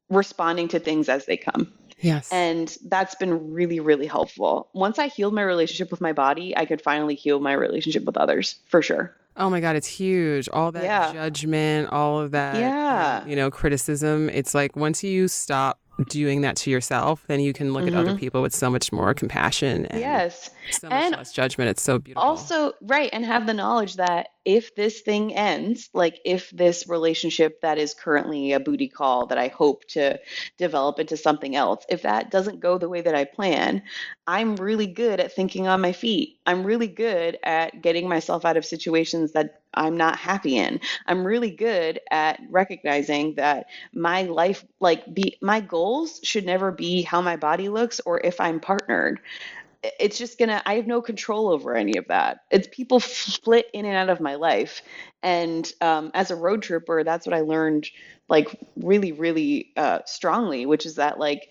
responding to things as they come. yes. And that's been really, really helpful. Once I healed my relationship with my body, I could finally heal my relationship with others for sure. Oh my God, it's huge. All that Yeah. judgment, all of that, Yeah. you know, criticism. It's like once you stop doing that to yourself, then you can look mm-hmm. at other mm-hmm. people with so much more compassion. And yes. So much and less judgment. It's so beautiful. Also, right. And have the knowledge that if this thing ends, like if this relationship that is currently a booty call that I hope to develop into something else, if that doesn't go the way that I plan, I'm really good at thinking on my feet. I'm really good at getting myself out of situations that I'm not happy in. I'm really good at recognizing that my life, like be my goals should never be how my body looks or if I'm partnered it's just gonna i have no control over any of that. It's people split in and out of my life. And um, as a road tripper that's what i learned like really really uh, strongly which is that like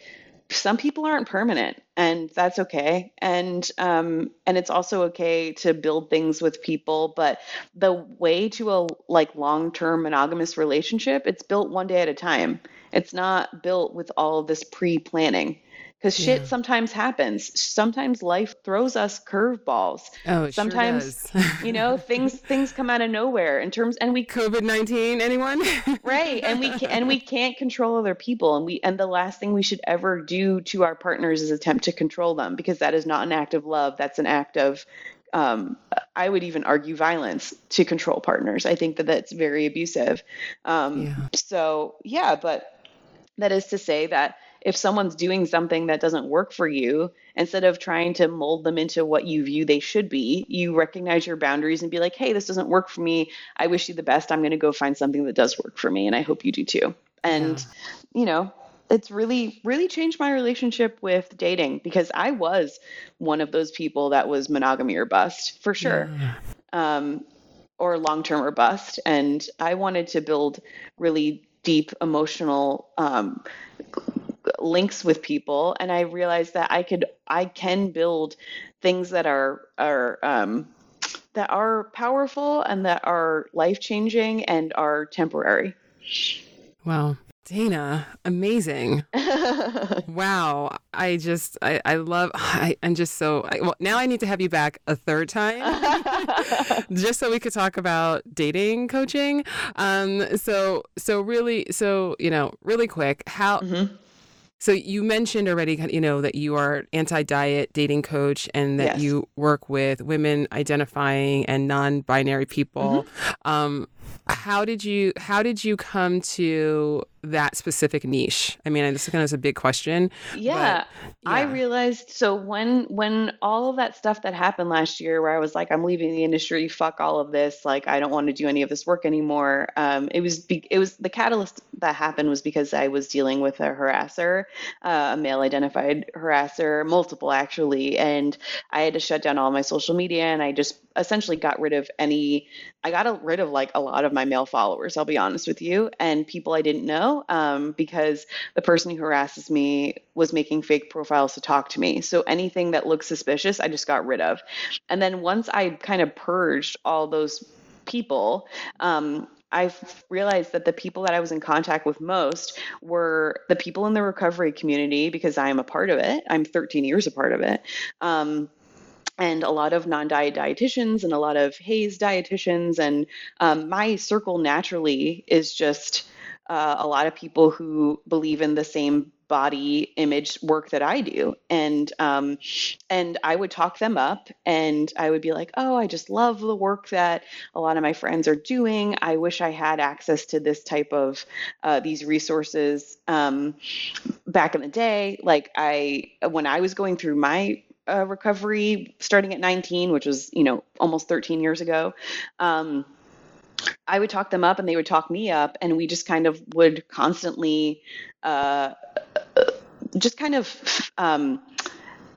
some people aren't permanent and that's okay. And um, and it's also okay to build things with people but the way to a like long-term monogamous relationship it's built one day at a time. It's not built with all this pre-planning because shit yeah. sometimes happens. Sometimes life throws us curveballs. Oh, sometimes sure you know <laughs> things things come out of nowhere in terms and we COVID nineteen anyone <laughs> right and we can, and we can't control other people and we and the last thing we should ever do to our partners is attempt to control them because that is not an act of love. That's an act of um, I would even argue violence to control partners. I think that that's very abusive. Um, yeah. So yeah, but that is to say that if someone's doing something that doesn't work for you, instead of trying to mold them into what you view they should be, you recognize your boundaries and be like, hey, this doesn't work for me. I wish you the best. I'm going to go find something that does work for me. And I hope you do too. And, yeah. you know, it's really, really changed my relationship with dating because I was one of those people that was monogamy or bust for sure. Yeah. Um, or long term or bust. And I wanted to build really deep emotional um, links with people and i realized that i could i can build things that are are um, that are powerful and that are life changing and are temporary wow Dana, amazing. <laughs> wow. I just, I, I love, I, am just so, I, well, now I need to have you back a third time <laughs> just so we could talk about dating coaching. Um, so, so really, so, you know, really quick, how, mm-hmm. So you mentioned already, you know, that you are anti-diet dating coach and that yes. you work with women identifying and non-binary people. Mm-hmm. Um, how did you how did you come to that specific niche? I mean, this is kind of a big question. Yeah, but, yeah, I realized so when when all of that stuff that happened last year, where I was like, I'm leaving the industry, fuck all of this, like I don't want to do any of this work anymore. Um, it was be- it was the catalyst that happened was because I was dealing with a harasser, uh, a male identified harasser, multiple actually, and I had to shut down all my social media, and I just essentially got rid of any. I got rid of like a lot of my male followers. I'll be honest with you, and people I didn't know um, because the person who harasses me was making fake profiles to talk to me. So anything that looked suspicious, I just got rid of. And then once I kind of purged all those people, um, I realized that the people that I was in contact with most were the people in the recovery community because I am a part of it. I'm 13 years a part of it. Um, and a lot of non-diet dietitians and a lot of HAES dietitians and um, my circle naturally is just uh, a lot of people who believe in the same body image work that I do, and um, and I would talk them up, and I would be like, oh, I just love the work that a lot of my friends are doing. I wish I had access to this type of uh, these resources um, back in the day. Like I, when I was going through my uh, recovery, starting at 19, which was you know almost 13 years ago. Um, I would talk them up and they would talk me up, and we just kind of would constantly uh, just kind of um,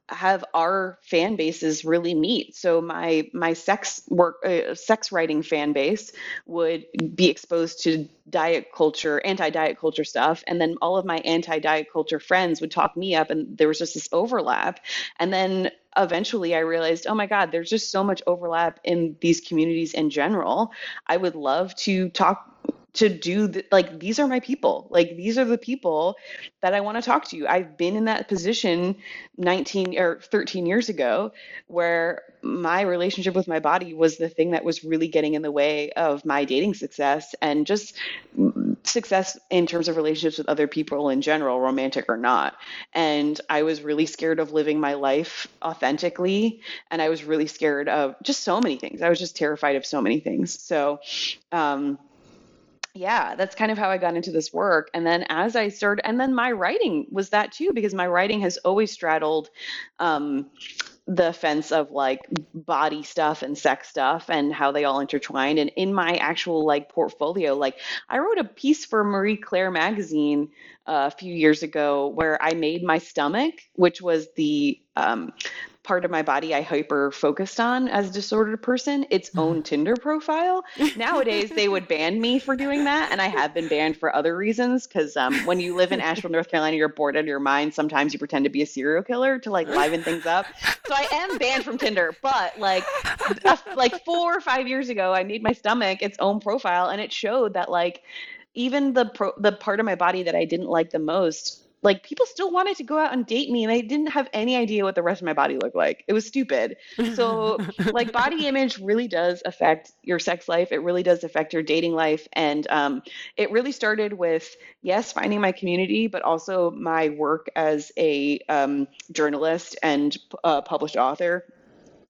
have our fan bases really meet. So my my sex work uh, sex writing fan base would be exposed to diet culture, anti-diet culture stuff, and then all of my anti-diet culture friends would talk me up and there was just this overlap. And then eventually I realized, oh my God, there's just so much overlap in these communities in general. I would love to talk to do the, like these are my people like these are the people that i want to talk to you i've been in that position 19 or 13 years ago where my relationship with my body was the thing that was really getting in the way of my dating success and just success in terms of relationships with other people in general, romantic or not. And I was really scared of living my life authentically. And I was really scared of just so many things. I was just terrified of so many things. So, um, yeah, that's kind of how I got into this work. And then as I started, and then my writing was that too, because my writing has always straddled um, the fence of like body stuff and sex stuff and how they all intertwined. And in my actual like portfolio, like I wrote a piece for Marie Claire magazine uh, a few years ago where I made my stomach, which was the um, part of my body I hyper focused on as a disordered person its mm-hmm. own Tinder profile. Nowadays, they would ban me for doing that. And I have been banned for other reasons because um, when you live in Asheville, North Carolina, you're bored out of your mind. Sometimes you pretend to be a serial killer to like liven things up. So I am banned from Tinder. But like, like four or five years ago, I made my stomach its own profile and it showed that like, even the pro- the part of my body that I didn't like the most like people still wanted to go out and date me and I didn't have any idea what the rest of my body looked like. It was stupid. So <laughs> like body image really does affect your sex life. It really does affect your dating life. And um, it really started with, yes, finding my community, but also my work as a um, journalist and uh, published author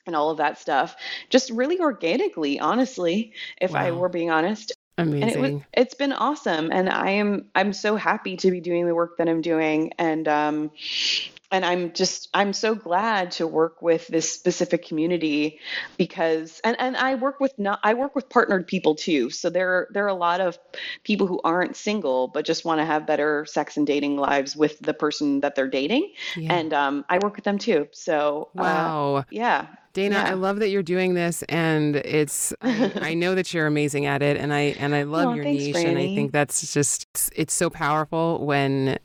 and all of that stuff just really organically honestly if wow. i were being honest Amazing. And it it's been awesome, and I am I'm so happy to be doing the work that I'm doing, and um, and I'm just I'm so glad to work with this specific community because and and I work with not I work with partnered people too. So there there are a lot of people who aren't single but just want to have better sex and dating lives with the person that they're dating, yeah. and um, I work with them too. So uh, wow, uh, yeah. Dana, yeah. I love that you're doing this, and it's I, <laughs> I, know that you're amazing at it, and I and I love oh, your thanks, niche, Franny. and I think that's just it's, it's so powerful when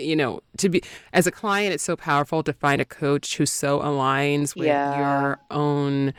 you know, to be as a client, it's so powerful to find a coach who so aligns with yeah. your own,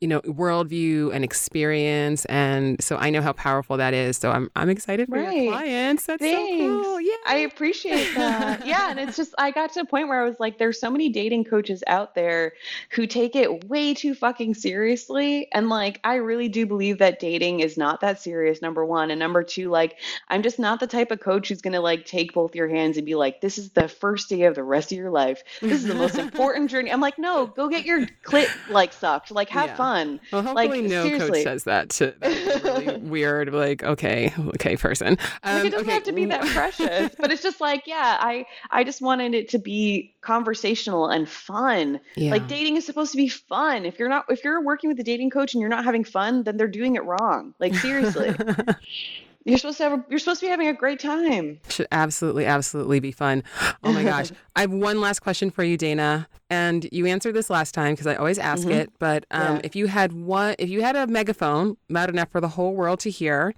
you know, worldview and experience. And so I know how powerful that is. So I'm I'm excited for right. your clients. That's Thanks. so cool. Yeah. I appreciate that. <laughs> yeah. And it's just I got to a point where I was like, there's so many dating coaches out there who take it way too fucking seriously. And like I really do believe that dating is not that serious, number one. And number two, like I'm just not the type of coach who's gonna like take both your hands and be like, like, this is the first day of the rest of your life. This is the most <laughs> important journey. I'm like, no, go get your clit like sucked. Like, have yeah. fun. Well, hopefully like, no seriously. coach says that to that really <laughs> weird, like, okay, okay, person. Um, like, it doesn't okay. have to be that precious, but it's just like, yeah, I, I just wanted it to be conversational and fun. Yeah. Like dating is supposed to be fun. If you're not, if you're working with a dating coach and you're not having fun, then they're doing it wrong. Like seriously. <laughs> You're supposed to have a, you're supposed to be having a great time. Should absolutely, absolutely be fun. Oh my gosh. <laughs> I have one last question for you, Dana. And you answered this last time because I always ask mm-hmm. it. But um, yeah. if you had one, if you had a megaphone loud enough for the whole world to hear,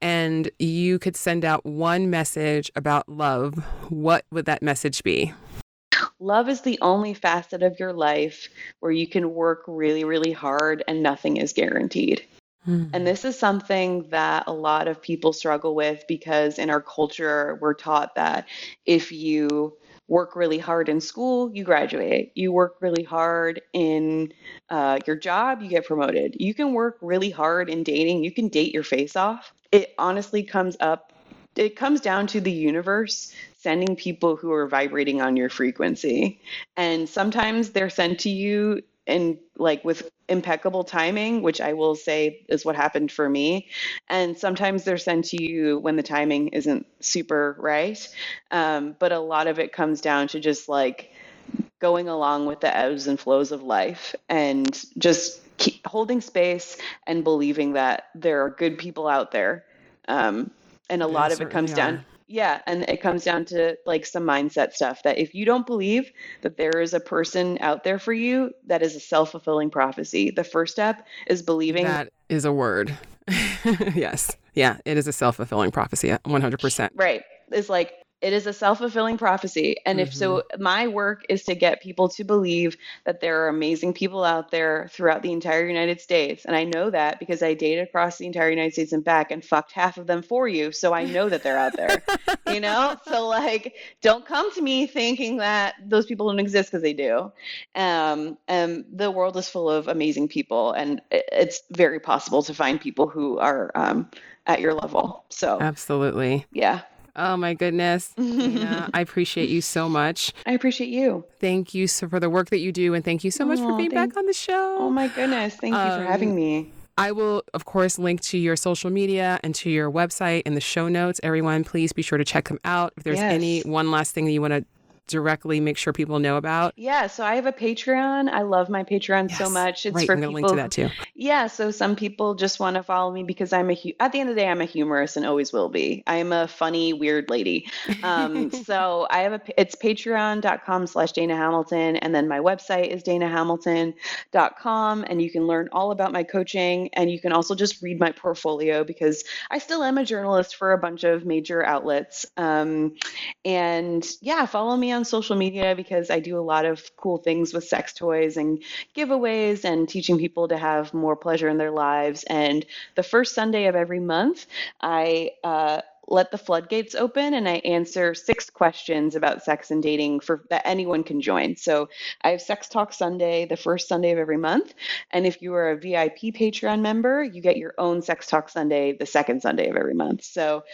and you could send out one message about love, what would that message be? Love is the only facet of your life where you can work really, really hard and nothing is guaranteed. And this is something that a lot of people struggle with because in our culture, we're taught that if you work really hard in school, you graduate. You work really hard in uh, your job, you get promoted. You can work really hard in dating, you can date your face off. It honestly comes up, it comes down to the universe sending people who are vibrating on your frequency. And sometimes they're sent to you and like with impeccable timing, which I will say is what happened for me. And sometimes they're sent to you when the timing isn't super right. Um, but a lot of it comes down to just like going along with the ebbs and flows of life and just keep holding space and believing that there are good people out there. Um, and a lot of it comes down yeah, and it comes down to like some mindset stuff that if you don't believe that there is a person out there for you, that is a self fulfilling prophecy. The first step is believing that is a word. <laughs> yes. Yeah, it is a self fulfilling prophecy, 100%. Right. It's like it is a self fulfilling prophecy. And mm-hmm. if so, mm-hmm. my work is to get people to believe that there are amazing people out there throughout the entire United States. And I know that because I dated across the entire United States and back and fucked half of them for you. So I know that they're out there, <laughs> you know? So, like, don't come to me thinking that those people don't exist because they do. Um, and the world is full of amazing people. And it's very possible to find people who are, um, at your level. So, absolutely. Yeah. Oh my goodness. Dana, <laughs> I appreciate you so much. I appreciate you. Thank you so for the work that you do and thank you so much oh, for being back on the show. Oh my goodness. Thank you um, for having me. I will, of course, link to your social media and to your website in the show notes. Everyone, please be sure to check them out. If there's yes. any one last thing that you want to directly make sure people know about? Yeah, so I have a Patreon. I love my Patreon yes. so much. It's right, for I'm people. link to that too. Yeah, so some people just want to follow me because I'm a at the end of the day I'm a humorist and always will be. I'm a funny weird lady. Um, <laughs> so I have a it's patreon.com/slash Dana Hamilton and then my website is danahamilton.com and you can learn all about my coaching and you can also just read my portfolio because I still am a journalist for a bunch of major outlets. Um, and yeah, follow me on on social media because I do a lot of cool things with sex toys and giveaways and teaching people to have more pleasure in their lives. And the first Sunday of every month, I uh, let the floodgates open and I answer six questions about sex and dating for that anyone can join. So I have Sex Talk Sunday the first Sunday of every month. And if you are a VIP Patreon member, you get your own Sex Talk Sunday the second Sunday of every month. So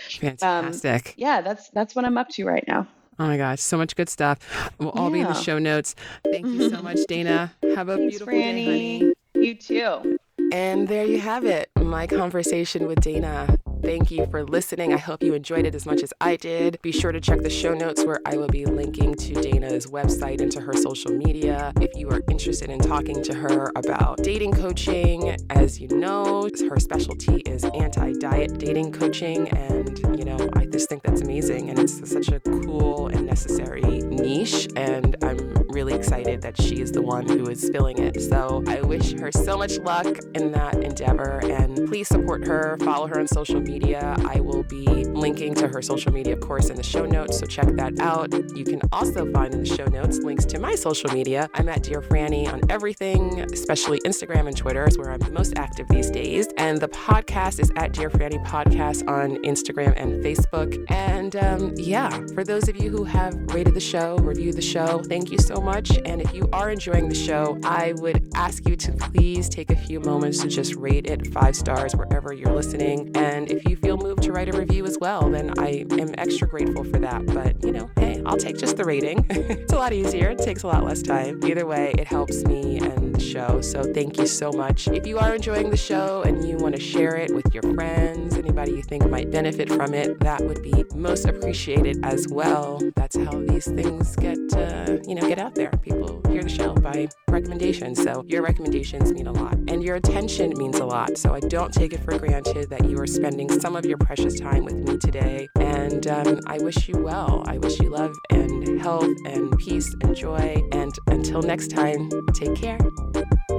um, fantastic. Um, yeah, that's that's what I'm up to right now. Oh my gosh, so much good stuff. We'll all be in the show notes. Thank you so much, <laughs> Dana. Have a Thanks, beautiful Franny. day, honey. You too. And there you have it, my conversation with Dana. Thank you for listening. I hope you enjoyed it as much as I did. Be sure to check the show notes where I will be linking to Dana's website and to her social media. If you are interested in talking to her about dating coaching, as you know, her specialty is anti diet dating coaching. And, you know, I just think that's amazing. And it's such a cool and necessary niche. And I'm really excited that she is the one who is spilling it. So I wish her so much luck in that endeavor. And please support her, follow her on social media. I will be linking to her social media, of course, in the show notes, so check that out. You can also find in the show notes links to my social media. I'm at Dear Franny on everything, especially Instagram and Twitter is where I'm the most active these days. And the podcast is at Dear Franny Podcast on Instagram and Facebook. And um, yeah, for those of you who have rated the show, reviewed the show, thank you so much. And if you are enjoying the show, I would ask you to please take a few moments to just rate it five stars wherever you're listening. And if you feel moved to write a review as well, then I am extra grateful for that. But, you know, hey, I'll take just the rating. <laughs> it's a lot easier, it takes a lot less time. Either way, it helps me and show. So thank you so much. If you are enjoying the show and you want to share it with your friends, anybody you think might benefit from it, that would be most appreciated as well. That's how these things get, uh, you know, get out there. People hear the show by recommendations. So your recommendations mean a lot and your attention means a lot. So I don't take it for granted that you are spending some of your precious time with me today. And um, I wish you well. I wish you love and health and peace and joy. And until next time, take care.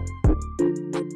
Thank you.